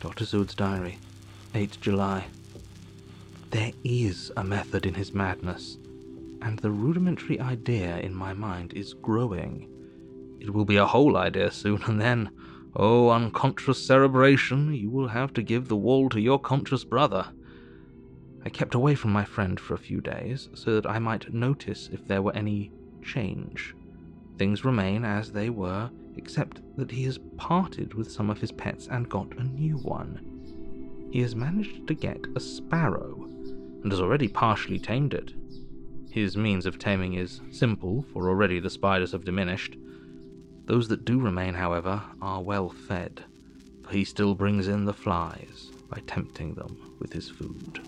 Dr. Seward's Diary, 8 July. There is a method in his madness, and the rudimentary idea in my mind is growing. It will be a whole idea soon, and then, oh, unconscious cerebration, you will have to give the wall to your conscious brother. I kept away from my friend for a few days so that I might notice if there were any change. Things remain as they were, except that he has parted with some of his pets and got a new one. He has managed to get a sparrow, and has already partially tamed it. His means of taming is simple, for already the spiders have diminished. Those that do remain, however, are well fed, for he still brings in the flies by tempting them with his food.